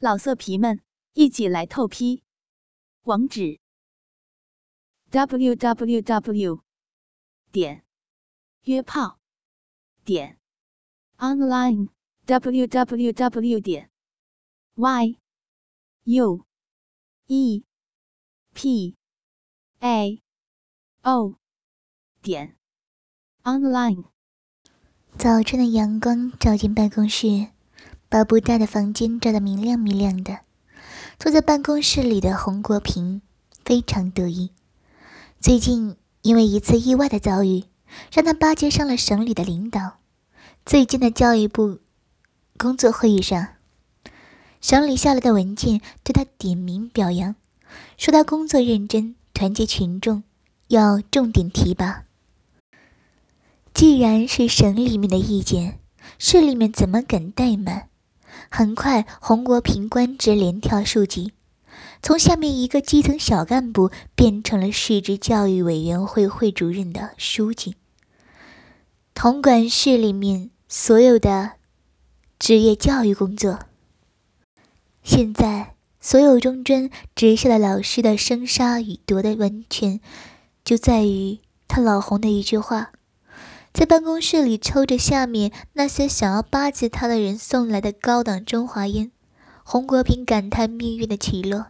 老色皮们，一起来透批！网址：w w w 点约炮点 online w w w 点 y u e p a o 点 online。早晨的阳光照进办公室。把不大的房间照得明亮明亮的，坐在办公室里的洪国平非常得意。最近因为一次意外的遭遇，让他巴结上了省里的领导。最近的教育部工作会议上，省里下来的文件对他点名表扬，说他工作认真，团结群众，要重点提拔。既然是省里面的意见，市里面怎么敢怠慢？很快，洪国平官职连跳数级，从下面一个基层小干部变成了市直教育委员会会主任的书记，统管市里面所有的职业教育工作。现在，所有中专职校的老师的生杀予夺的完全，就在于他老洪的一句话。在办公室里抽着下面那些想要巴结他的人送来的高档中华烟，洪国平感叹命运的起落。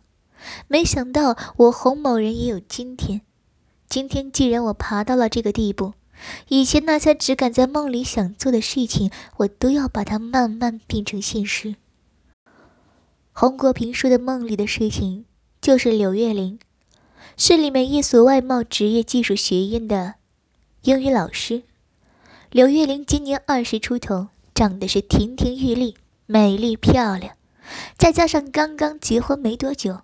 没想到我洪某人也有今天。今天既然我爬到了这个地步，以前那些只敢在梦里想做的事情，我都要把它慢慢变成现实。洪国平说的梦里的事情，就是柳月玲，市里面一所外贸职业技术学院的英语老师。柳月玲今年二十出头，长得是亭亭玉立、美丽漂亮，再加上刚刚结婚没多久，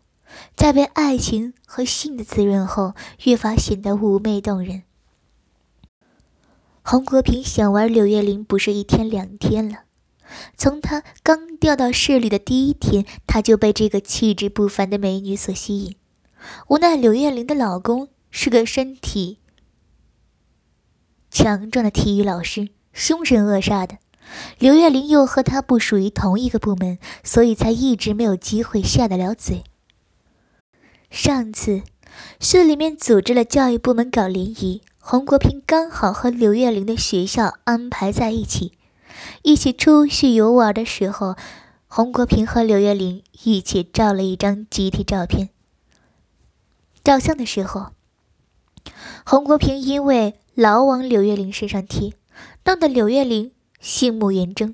在被爱情和性的滋润后，越发显得妩媚动人。洪国平想玩柳月玲不是一天两天了，从他刚调到市里的第一天，他就被这个气质不凡的美女所吸引。无奈柳月玲的老公是个身体。强壮的体育老师，凶神恶煞的。刘月玲又和他不属于同一个部门，所以才一直没有机会下得了嘴。上次市里面组织了教育部门搞联谊，洪国平刚好和刘月玲的学校安排在一起，一起出去游玩的时候，洪国平和刘月玲一起照了一张集体照片。照相的时候，洪国平因为。老往柳月玲身上贴，弄得柳月玲心目圆睁。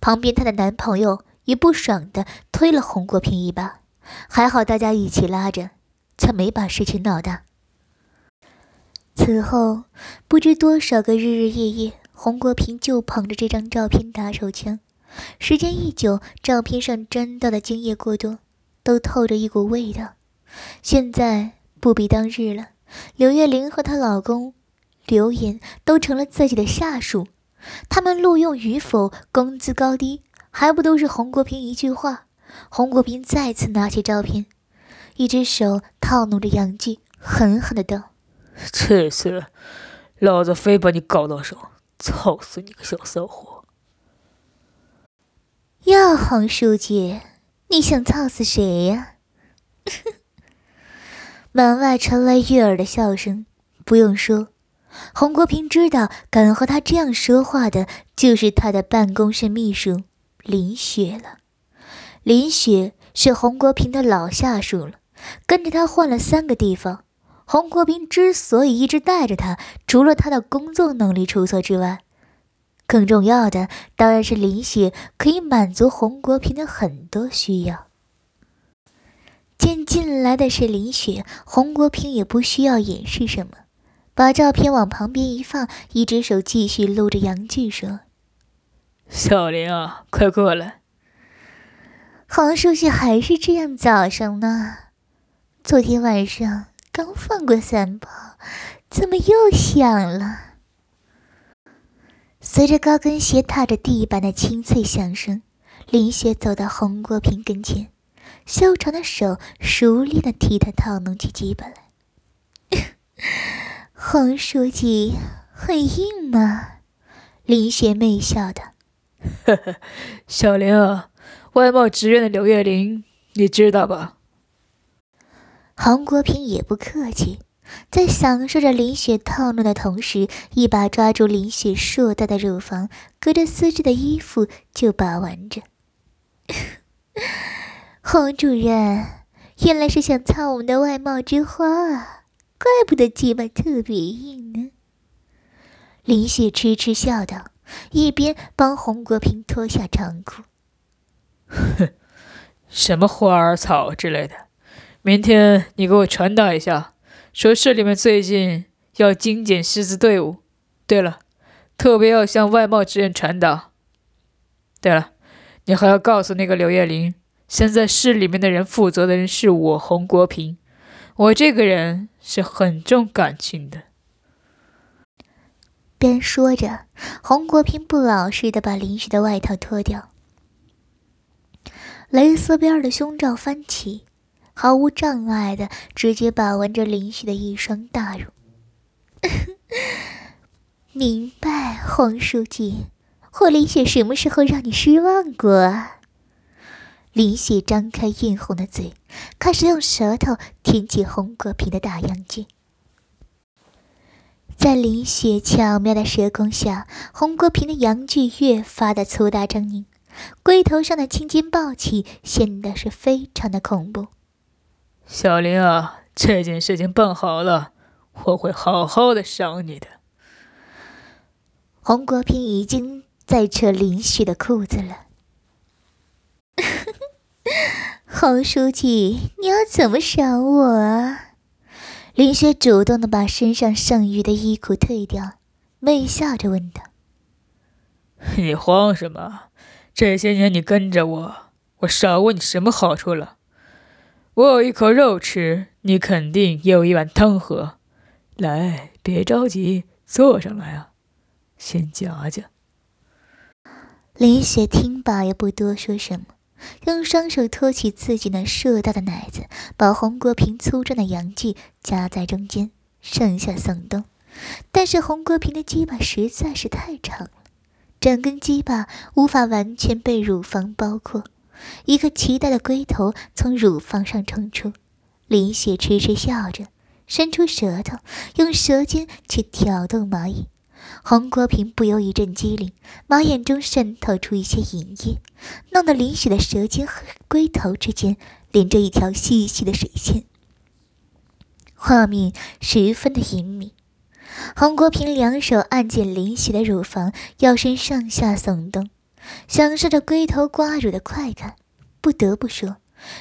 旁边她的男朋友也不爽的推了洪国平一把，还好大家一起拉着，才没把事情闹大。此后不知多少个日日夜夜，洪国平就捧着这张照片打手枪。时间一久，照片上沾到的精液过多，都透着一股味道。现在不比当日了，柳月玲和她老公。刘言都成了自己的下属，他们录用与否、工资高低，还不都是洪国平一句话？洪国平再次拿起照片，一只手套弄着杨具，狠狠的道：“这次，老子非把你搞到手，操死你个小骚货！”呀，洪书记，你想操死谁呀？门外传来悦耳的笑声，不用说。洪国平知道，敢和他这样说话的，就是他的办公室秘书林雪了。林雪是洪国平的老下属了，跟着他换了三个地方。洪国平之所以一直带着他，除了他的工作能力出色之外，更重要的当然是林雪可以满足洪国平的很多需要。见进来的是林雪，洪国平也不需要掩饰什么。把照片往旁边一放，一只手继续撸着杨剧，说：“小林啊，快过来。”黄书记还是这样早上呢？昨天晚上刚放过三炮，怎么又响了？随着高跟鞋踏着地板的清脆响声，林雪走到洪国平跟前，修长的手熟练的替他套弄起鸡巴来。洪书记很硬吗？林雪媚笑道：“呵呵，小林啊，外贸职院的刘月玲，你知道吧？黄国平也不客气，在享受着林雪套路的同时，一把抓住林雪硕大的乳房，隔着丝质的衣服就把玩着。黄主任，原来是想操我们的外贸之花啊！怪不得鸡巴特别硬呢。林雪痴痴笑道，一边帮洪国平脱下长裤。哼，什么花儿草之类的。明天你给我传达一下，说市里面最近要精简师资队伍。对了，特别要向外贸职员传达。对了，你还要告诉那个刘叶玲，现在市里面的人负责的人是我洪国平，我这个人是很重感情的。边说着，洪国平不老实的把林雪的外套脱掉，蕾丝边的胸罩翻起。毫无障碍的直接把玩着林雪的一双大乳，明白，洪书记，我林雪什么时候让你失望过啊？林雪张开艳红的嘴，开始用舌头舔起洪国平的大阳具。在林雪巧妙的舌功下，洪国平的阳具越发的粗大狰狞，龟头上的青筋暴起，显得是非常的恐怖。小林啊，这件事情办好了，我会好好的赏你的。洪国平已经在扯林雪的裤子了。洪书记，你要怎么赏我啊？林雪主动的把身上剩余的衣裤退掉，媚笑着问道：“你慌什么？这些年你跟着我，我少问你什么好处了？”我有一口肉吃，你肯定也有一碗汤喝。来，别着急，坐上来啊，先夹夹。林雪听罢也不多说什么，用双手托起自己那硕大的奶子，把洪国平粗壮的阳具夹在中间，上下耸动。但是洪国平的鸡巴实在是太长了，整根鸡巴无法完全被乳房包括。一个奇大的龟头从乳房上冲出，林雪痴痴笑着，伸出舌头，用舌尖去挑动马眼。洪国平不由一阵机灵，马眼中渗透出一些银液，弄得林雪的舌尖和龟头之间连着一条细细的水线，画面十分的隐秘。洪国平两手按紧林雪的乳房，腰身上下耸动。享受着龟头刮乳的快感，不得不说，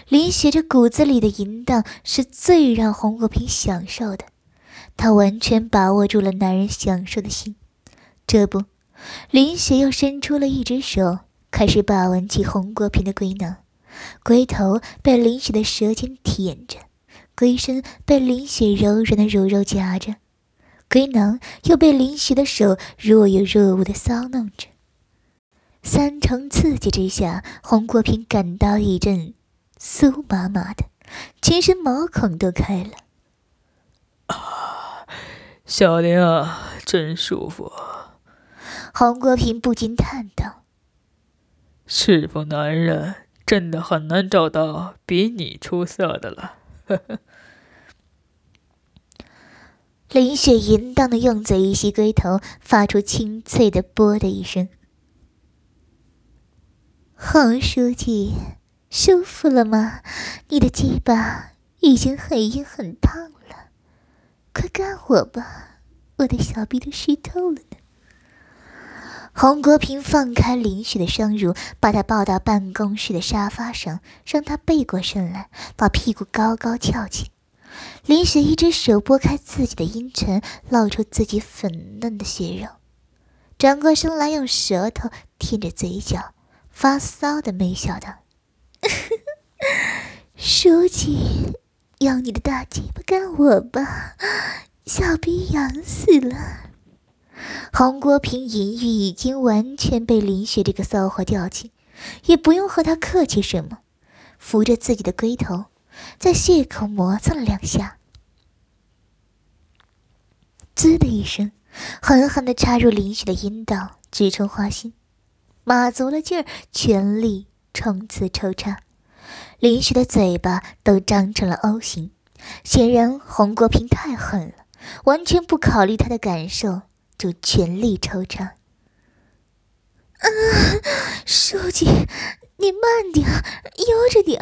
林雪这骨子里的淫荡是最让洪国平享受的。他完全把握住了男人享受的心。这不，林雪又伸出了一只手，开始把玩起洪国平的龟囊。龟头被林雪的舌尖舔着，龟身被林雪柔软的乳肉夹着，龟囊又被林雪的手若有若无的搔弄着。三重刺激之下，洪国平感到一阵酥麻麻的，全身毛孔都开了。啊，小林啊，真舒服。洪国平不禁叹道：“是否男人真的很难找到比你出色的了？”呵呵。林雪淫荡的用嘴一吸龟头，发出清脆的“啵”的一声。黄书记，舒服了吗？你的鸡巴已经很硬很烫了，快干我吧，我的小臂都湿透了呢。洪国平放开林雪的双乳，把她抱到办公室的沙发上，让她背过身来，把屁股高高翘起。林雪一只手拨开自己的阴唇，露出自己粉嫩的血肉，转过身来，用舌头舔着嘴角。发骚的媚笑道：“书记，用你的大鸡巴干我吧，小逼痒死了。”洪国平淫欲已经完全被林雪这个骚货吊起，也不用和他客气什么，扶着自己的龟头，在血口摩擦了两下，滋的一声，狠狠地插入林雪的阴道，直冲花心。马足了劲儿，全力冲刺抽插。林雪的嘴巴都张成了 O 型，显然洪国平太狠了，完全不考虑他的感受就全力抽插。啊，书记，你慢点，悠着点，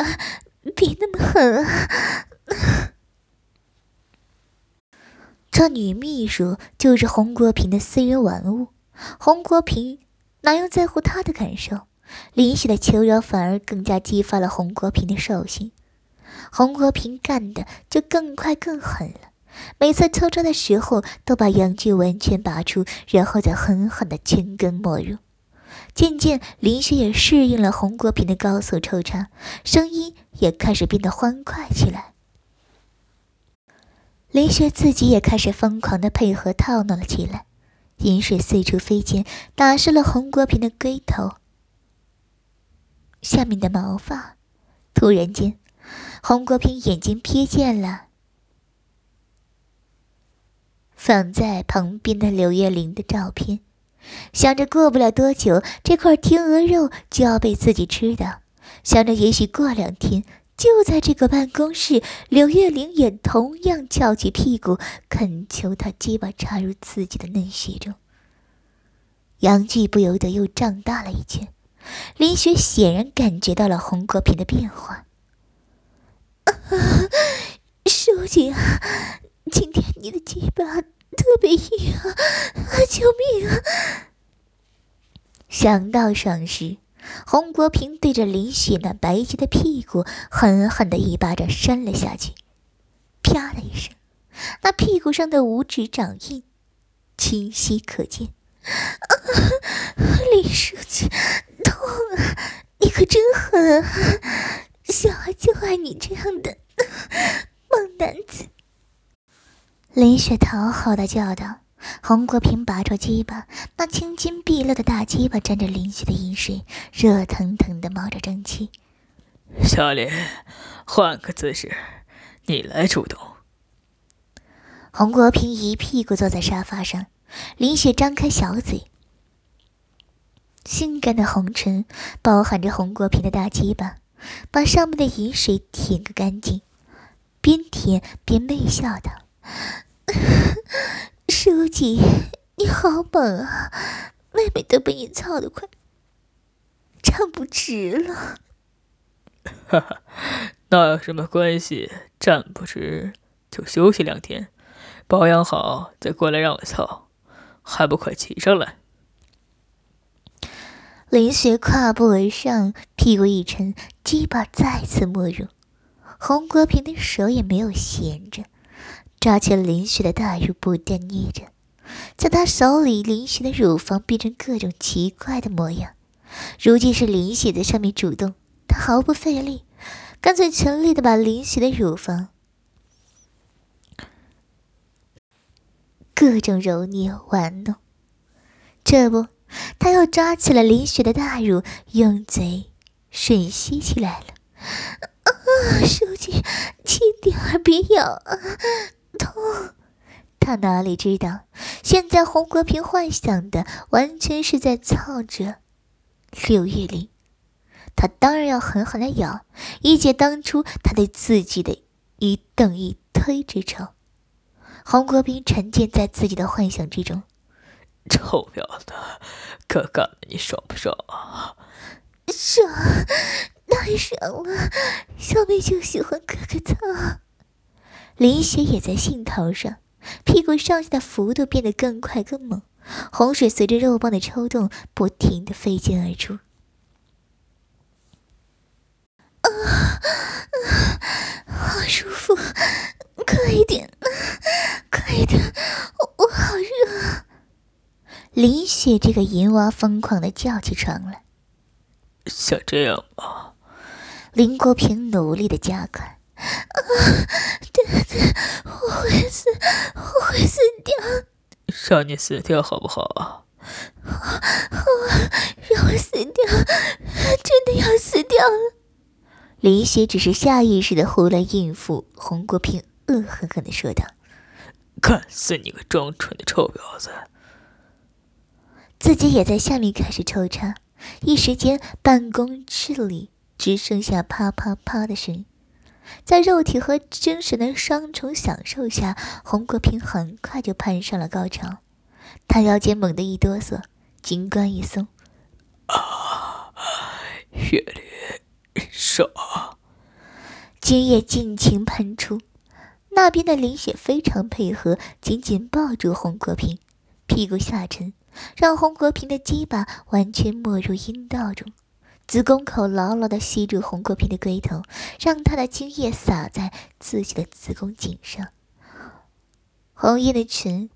别那么狠啊！这女秘书就是洪国平的私人玩物，洪国平哪用在乎她的感受？林雪的求饶反而更加激发了洪国平的兽性，洪国平干的就更快更狠了。每次抽插的时候，都把阳具完全拔出，然后再狠狠的全根没入。渐渐，林雪也适应了洪国平的高速抽插，声音也开始变得欢快起来。林雪自己也开始疯狂的配合套弄了起来，饮水四处飞溅，打湿了洪国平的龟头。下面的毛发，突然间，洪国平眼睛瞥见了放在旁边的刘月玲的照片，想着过不了多久，这块天鹅肉就要被自己吃的，想着也许过两天，就在这个办公室，刘月玲也同样翘起屁股，恳求他鸡巴插入自己的嫩穴中，杨巨不由得又胀大了一圈。林雪显然感觉到了洪国平的变化。啊书记啊，今天你的鸡巴特别硬啊！救命啊！想到上时，洪国平对着林雪那白皙的屁股狠狠的一巴掌扇了下去，啪的一声，那屁股上的五指掌印清晰可见。林书记。痛啊！你可真狠啊！小孩就爱你这样的猛男子。林雪讨好的叫道。洪国平拔出鸡巴，那青筋毕露的大鸡巴沾着林雪的饮水，热腾腾的冒着蒸汽。小林，换个姿势，你来主动。洪国平一屁股坐在沙发上，林雪张开小嘴。性感的红唇包含着洪国平的大鸡巴，把上面的饮水舔个干净，边舔边媚笑道：“ 书记，你好猛啊！妹妹都被你操得快站不直了。”“哈哈，那有什么关系？站不直就休息两天，保养好再过来让我操，还不快骑上来？”林雪跨步而上，屁股一沉，鸡巴再次没入。洪国平的手也没有闲着，抓起了林雪的大乳，不断捏着。在他手里，林雪的乳房变成各种奇怪的模样。如今是林雪在上面主动，他毫不费力，干脆全力的把林雪的乳房各种揉捏玩弄。这不。他又抓起了林雪的大乳，用嘴吮吸起来了。啊，书记，轻点儿，别咬啊，痛！他哪里知道，现在洪国平幻想的完全是在操着柳月玲。他当然要狠狠的咬，以解当初他对自己的一蹬一推之仇。洪国平沉浸在自己的幻想之中。臭婊子，哥干的你爽不爽啊？爽，太爽了！小妹就喜欢哥哥操。林雪也在兴头上，屁股上下的幅度变得更快更猛，洪水随着肉棒的抽动不停的飞溅而出。啊啊，好舒服，快一点，快一点，我好热。林雪这个淫娃疯狂的叫起床来，像这样吗？林国平努力的加快，啊，对对，我会死，我会死掉，让你死掉好不好啊？好，让我死掉，真的要死掉了。林雪只是下意识的胡乱应付，洪国平恶狠狠的说道：“干死你个装蠢的臭婊子！”自己也在下面开始抽插，一时间办公室里只剩下啪啪啪的声音。在肉体和精神的双重享受下，洪国平很快就攀上了高潮。他腰间猛地一哆嗦，金冠一松，啊，血淋爽，精液尽情喷出。那边的林雪非常配合，紧紧抱住洪国平，屁股下沉，让洪国平的鸡巴完全没入阴道中。子宫口牢牢地吸住洪国平的龟头，让他的精液洒在自己的子宫颈上。红叶的唇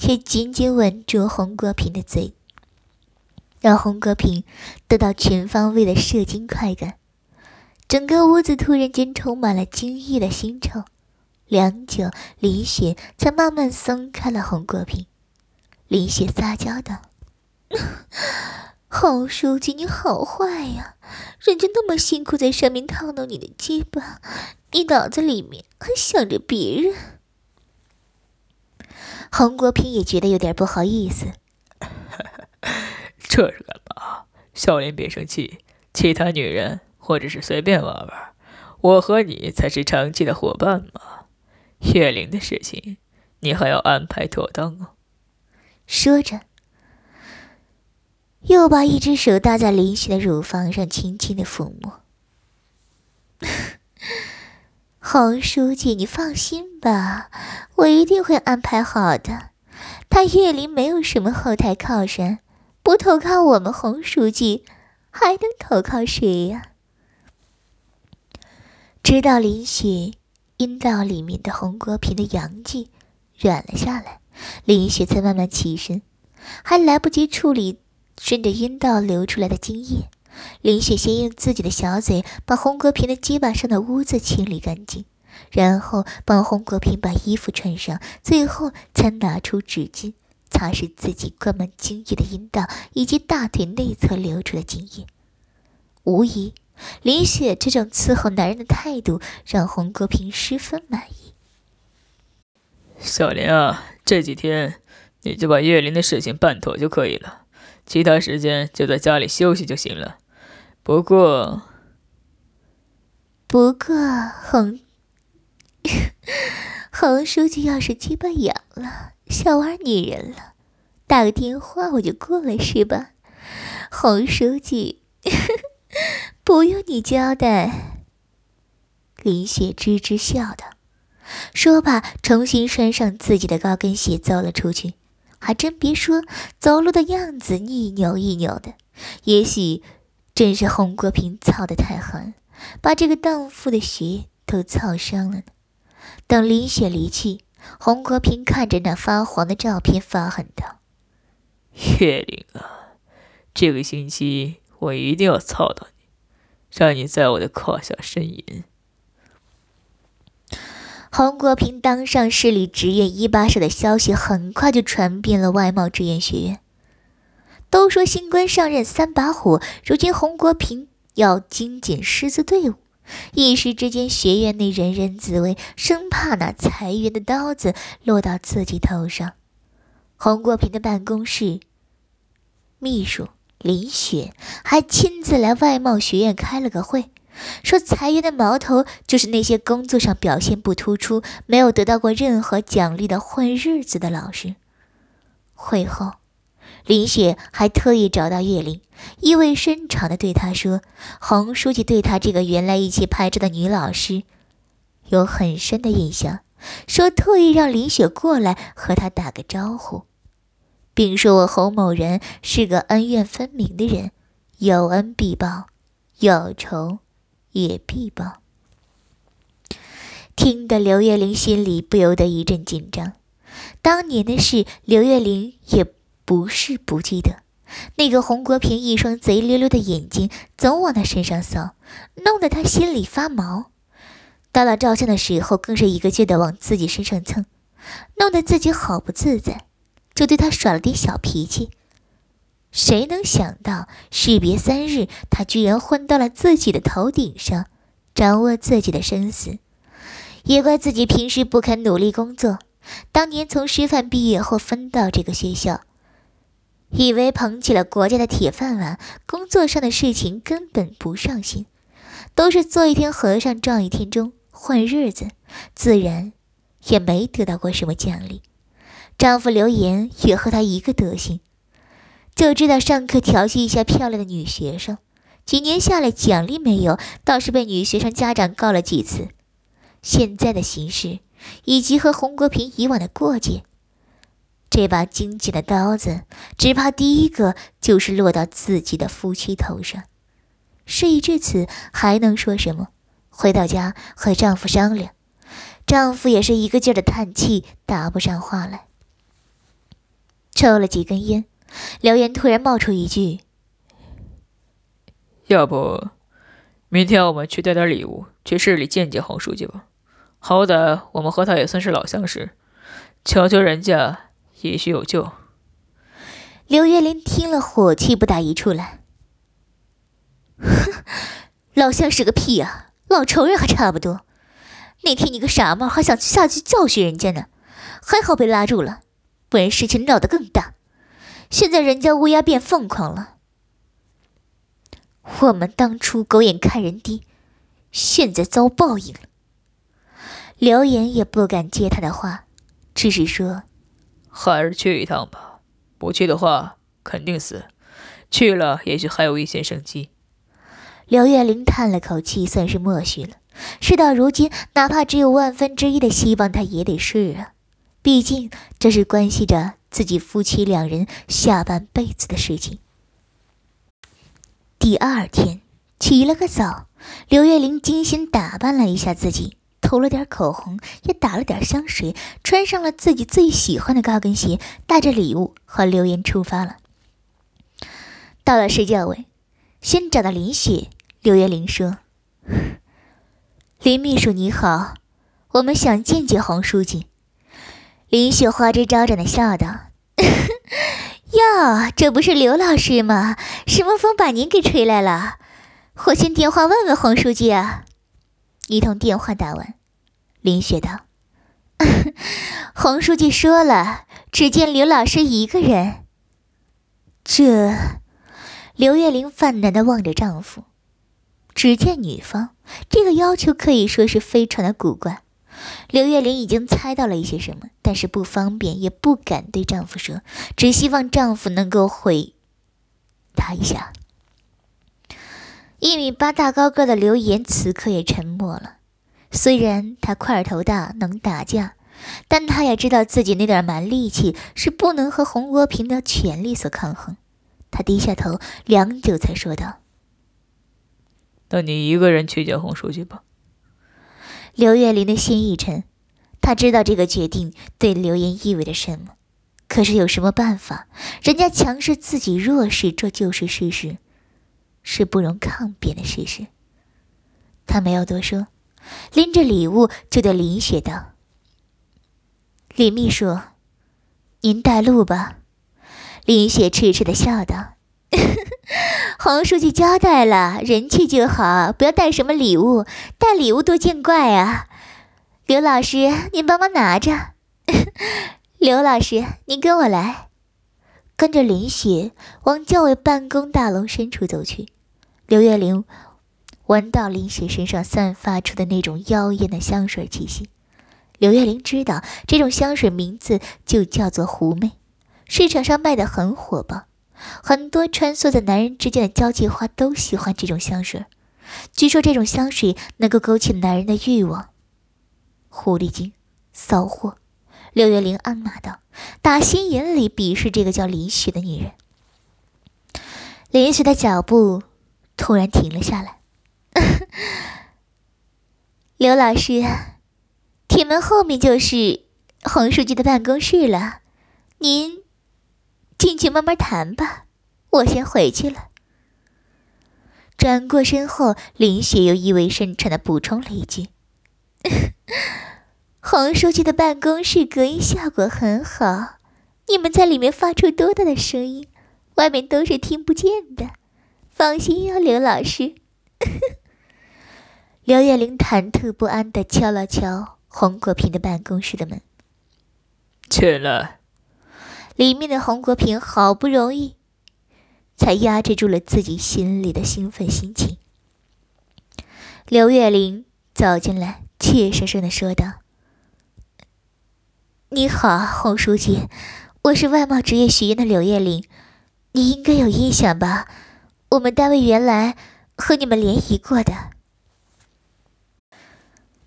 也紧紧吻住洪国平的嘴，让洪国平得到全方位的射精快感。整个屋子突然间充满了惊异的腥臭。良久，林雪才慢慢松开了洪国平。林雪撒娇道。洪书记，你好坏呀！人家那么辛苦在上面套到你的鸡巴，你脑子里面还想着别人。洪国平也觉得有点不好意思。这是干嘛？小林别生气，其他女人或者是随便玩玩，我和你才是长期的伙伴嘛。月灵的事情，你还要安排妥当哦。说着。又把一只手搭在林雪的乳房上，轻轻的抚摸。洪书记，你放心吧，我一定会安排好的。他岳林没有什么后台靠山，不投靠我们洪书记，还能投靠谁呀？直到林雪阴道里面的洪国平的阳气软了下来，林雪才慢慢起身，还来不及处理。顺着阴道流出来的精液，林雪先用自己的小嘴把洪国平的鸡巴上的污渍清理干净，然后帮洪国平把衣服穿上，最后才拿出纸巾擦拭自己灌满精液的阴道以及大腿内侧流出的精液。无疑，林雪这种伺候男人的态度让洪国平十分满意。小林啊，这几天你就把岳林的事情办妥就可以了。其他时间就在家里休息就行了。不过，不过洪洪 书记要是鸡巴痒了，想玩女人了，打个电话我就过来，是吧？洪书记，不用你交代。林雪吱吱笑道，说罢，重新穿上自己的高跟鞋，走了出去。还真别说，走路的样子一扭一扭的，也许真是洪国平操的太狠，把这个荡妇的鞋都操伤了呢。等林雪离去，洪国平看着那发黄的照片，发狠道：“月玲啊，这个星期我一定要操到你，让你在我的胯下呻吟。”洪国平当上市里职业一把手的消息很快就传遍了外贸职业学院。都说新官上任三把火，如今洪国平要精简师资队伍，一时之间学院内人人自危，生怕那裁员的刀子落到自己头上。洪国平的办公室，秘书林雪还亲自来外贸学院开了个会。说裁员的矛头就是那些工作上表现不突出、没有得到过任何奖励的混日子的老师。会后，林雪还特意找到岳林，意味深长地对他说：“洪书记对他这个原来一起拍照的女老师有很深的印象，说特意让林雪过来和他打个招呼，并说我洪某人是个恩怨分明的人，有恩必报，有仇。”也必报。听得刘月玲心里不由得一阵紧张。当年的事，刘月玲也不是不记得。那个洪国平一双贼溜溜的眼睛总往他身上扫，弄得他心里发毛。到了照相的时候，更是一个劲的往自己身上蹭，弄得自己好不自在，就对他耍了点小脾气。谁能想到，士别三日，他居然混到了自己的头顶上，掌握自己的生死。也怪自己平时不肯努力工作。当年从师范毕业后分到这个学校，以为捧起了国家的铁饭碗，工作上的事情根本不上心，都是做一天和尚撞一天钟，混日子，自然也没得到过什么奖励。丈夫刘岩也和她一个德行，就知道上课调戏一下漂亮的女学生，几年下来奖励没有，倒是被女学生家长告了几次。现在的形势，以及和洪国平以往的过节。这把精简的刀子，只怕第一个就是落到自己的夫妻头上。事已至此，还能说什么？回到家和丈夫商量，丈夫也是一个劲儿的叹气，答不上话来。抽了几根烟，刘岩突然冒出一句：“要不，明天我们去带点礼物去市里见见黄书记吧？好歹我们和他也算是老相识，求求人家。”也许有救。刘月林听了，火气不打一处来。哼，老相识个屁呀！老仇人还差不多。那天你个傻帽还想下去教训人家呢，还好被拉住了，不然事情闹得更大。现在人家乌鸦变凤凰了。我们当初狗眼看人低，现在遭报应了。刘岩也不敢接他的话，只是说。还是去一趟吧，不去的话肯定死；去了，也许还有一线生机。刘月玲叹了口气，算是默许了。事到如今，哪怕只有万分之一的希望，他也得试啊。毕竟这是关系着自己夫妻两人下半辈子的事情。第二天起了个早，刘月玲精心打扮了一下自己。涂了点口红，也打了点香水，穿上了自己最喜欢的高跟鞋，带着礼物和刘岩出发了。到了市教委，先找到林雪。刘月玲说：“林秘书你好，我们想见见黄书记。”林雪花枝招展的笑道：“ 哟，这不是刘老师吗？什么风把您给吹来了？我先电话问问黄书记啊。”一通电话打完，林雪道：“ 黄书记说了，只见刘老师一个人。”这，刘月玲犯难的望着丈夫，只见女方这个要求可以说是非常的古怪。刘月玲已经猜到了一些什么，但是不方便，也不敢对丈夫说，只希望丈夫能够回答一下。一米八大高个的刘岩此刻也沉默了。虽然他块头大，能打架，但他也知道自己那点蛮力气是不能和洪国平的权力所抗衡。他低下头，良久才说道：“那你一个人去见洪书记吧。”刘月林的心一沉，他知道这个决定对刘岩意味着什么，可是有什么办法？人家强势，自己弱势，这就是事实。是不容抗辩的事实。他没有多说，拎着礼物就对林雪道：“李秘书，您带路吧。”林雪痴痴的笑道：“ 黄书记交代了，人去就好，不要带什么礼物，带礼物多见怪啊。”刘老师，您帮忙拿着。刘老师，您跟我来，跟着林雪往教委办公大楼深处走去。刘月玲闻到林雪身上散发出的那种妖艳的香水气息。刘月玲知道这种香水名字就叫做“狐媚”，市场上卖的很火爆。很多穿梭在男人之间的交际花都喜欢这种香水。据说这种香水能够勾起男人的欲望。狐狸精，骚货！刘月玲暗骂道，打心眼里鄙视这个叫林雪的女人。林雪的脚步。突然停了下来，刘老师，铁门后面就是洪书记的办公室了，您进去慢慢谈吧，我先回去了。转过身后，林雪又意味深长的补充了一句：“ 洪书记的办公室隔音效果很好，你们在里面发出多大的声音，外面都是听不见的。”放心哟，刘老师。刘月玲忐忑不安地敲了敲洪国平的办公室的门。进来。里面的洪国平好不容易才压制住了自己心里的兴奋心情。刘月玲走进来，怯生生的说道：“你好，洪书记，我是外贸职业学院的刘月玲，你应该有印象吧？我们单位原来和你们联谊过的。”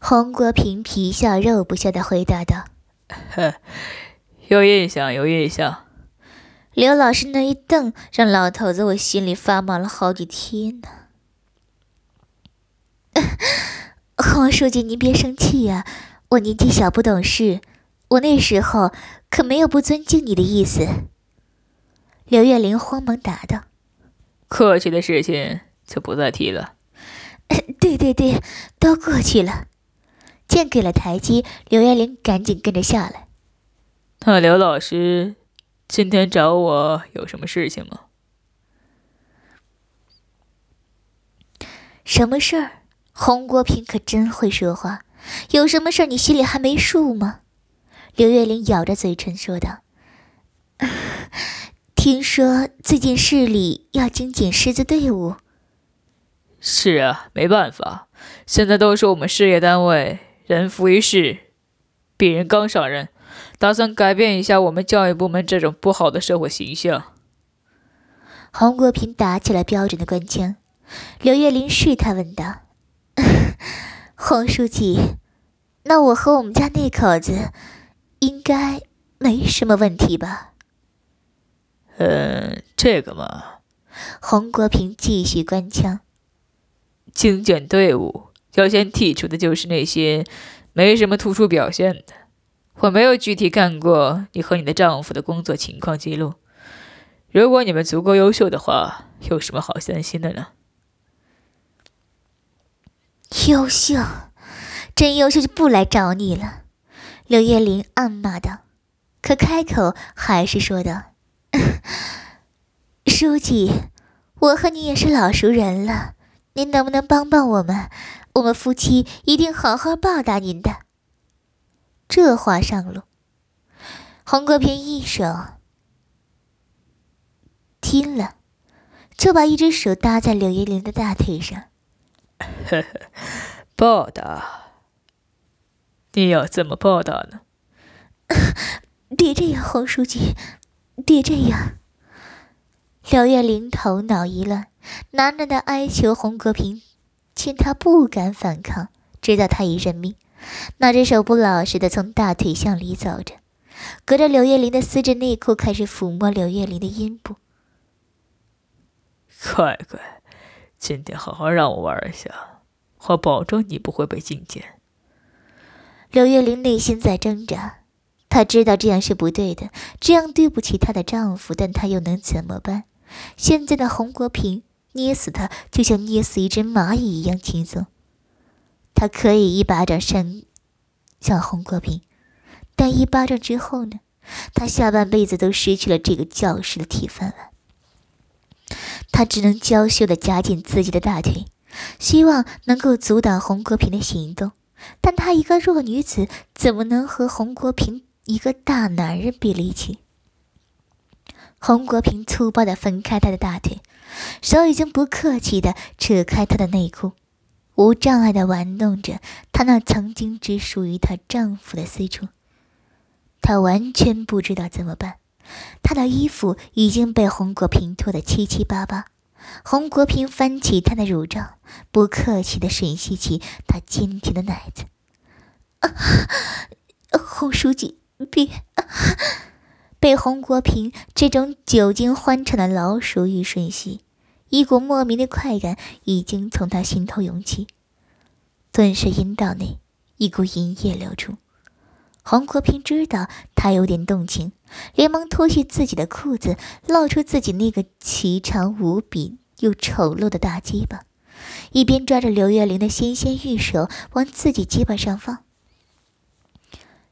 洪国平皮笑肉不笑的回答道：“呵，有印象，有印象。”刘老师那一瞪，让老头子我心里发毛了好几天呢。黄书记，您别生气呀，我年纪小不懂事，我那时候可没有不尊敬你的意思。刘月玲慌忙答道：“过去的事情就不再提了。”“对对对，都过去了。”见给了台阶，刘月玲赶紧跟着下来。那刘老师今天找我有什么事情吗？什么事儿？洪国平可真会说话。有什么事儿你心里还没数吗？刘月玲咬着嘴唇说道：“ 听说最近市里要精简师资队伍。”是啊，没办法，现在都说我们事业单位。人浮于事，鄙人刚上任，打算改变一下我们教育部门这种不好的社会形象。洪国平打起了标准的官腔。刘月玲试探问道：“ 黄书记，那我和我们家那口子应该没什么问题吧？”“嗯，这个嘛。”洪国平继续官腔：“精简队伍。”要先剔除的就是那些没什么突出表现的。我没有具体看过你和你的丈夫的工作情况记录。如果你们足够优秀的话，有什么好担心的呢？优秀，真优秀就不来找你了。刘月玲暗骂道，可开口还是说道：“ 书记，我和你也是老熟人了，您能不能帮帮我们？”我们夫妻一定好好报答您的。这话上路，洪国平一手听了，就把一只手搭在柳叶玲的大腿上。呵呵，报答？你要怎么报答呢？别这样，洪书记，别这样。柳月玲头脑一乱，喃喃的哀求洪国平。见他不敢反抗，知道他已认命，那只手不老实的从大腿向里走着，隔着柳叶玲的丝质内裤开始抚摸柳叶玲的阴部。乖乖，今天好好让我玩一下，我保证你不会被禁见。柳月玲内心在挣扎，她知道这样是不对的，这样对不起她的丈夫，但她又能怎么办？现在的洪国平。捏死她就像捏死一只蚂蚁一样轻松。他可以一巴掌扇向洪国平，但一巴掌之后呢？他下半辈子都失去了这个教师的铁饭碗。他只能娇羞的夹紧自己的大腿，希望能够阻挡洪国平的行动。但她一个弱女子，怎么能和洪国平一个大男人比力气？洪国平粗暴的分开她的大腿。手已经不客气地扯开她的内裤，无障碍地玩弄着她那曾经只属于她丈夫的私处。她完全不知道怎么办，她的衣服已经被洪国平脱得七七八八。洪国平翻起她的乳罩，不客气地吮吸起她坚挺的奶子。啊，洪书记，别！被洪国平这种久经欢场的老鼠欲吮吸，一股莫名的快感已经从他心头涌起，顿时阴道内一股淫液流出。洪国平知道他有点动情，连忙脱去自己的裤子，露出自己那个奇长无比又丑陋的大鸡巴，一边抓着刘月玲的纤纤玉手往自己鸡巴上放。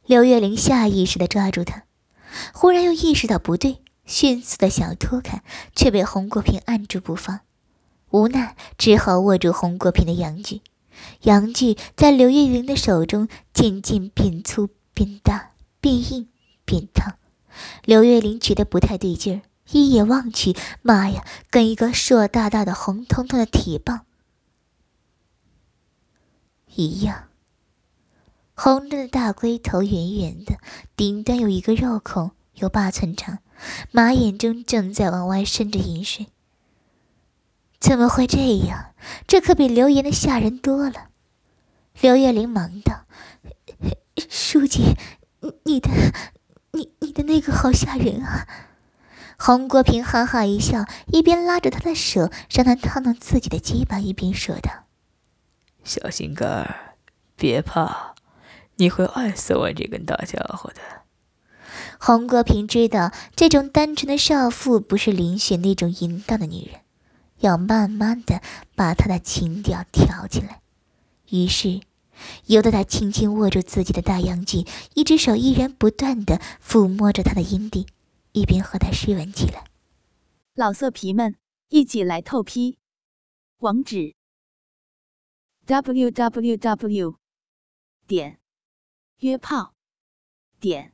刘月玲下意识地抓住他。忽然又意识到不对，迅速的想要脱开，却被洪国平按住不放，无奈只好握住洪国平的阳具，阳具在刘月玲的手中渐渐变粗、变大、变硬、变烫，刘月玲觉得不太对劲儿，一眼望去，妈呀，跟一个硕大大的红彤彤的铁棒一样。红的大龟头圆圆的，顶端有一个肉孔，有八寸长，马眼中正在往外渗着银水。怎么会这样？这可比流言的吓人多了。刘月玲忙道：“书记，你的，你你的那个好吓人啊！”洪国平哈哈一笑，一边拉着他的手让他烫烫自己的鸡巴，一边说道：“小心肝儿，别怕，你会爱死我这根大家伙的。”洪国平知道，这种单纯的少妇不是林雪那种淫荡的女人。要慢慢的把她的情调调起来，于是，由得他轻轻握住自己的大阳具，一只手依然不断的抚摸着她的阴蒂，一边和她湿吻起来。老色皮们，一起来透批，网址：w w w 点约炮点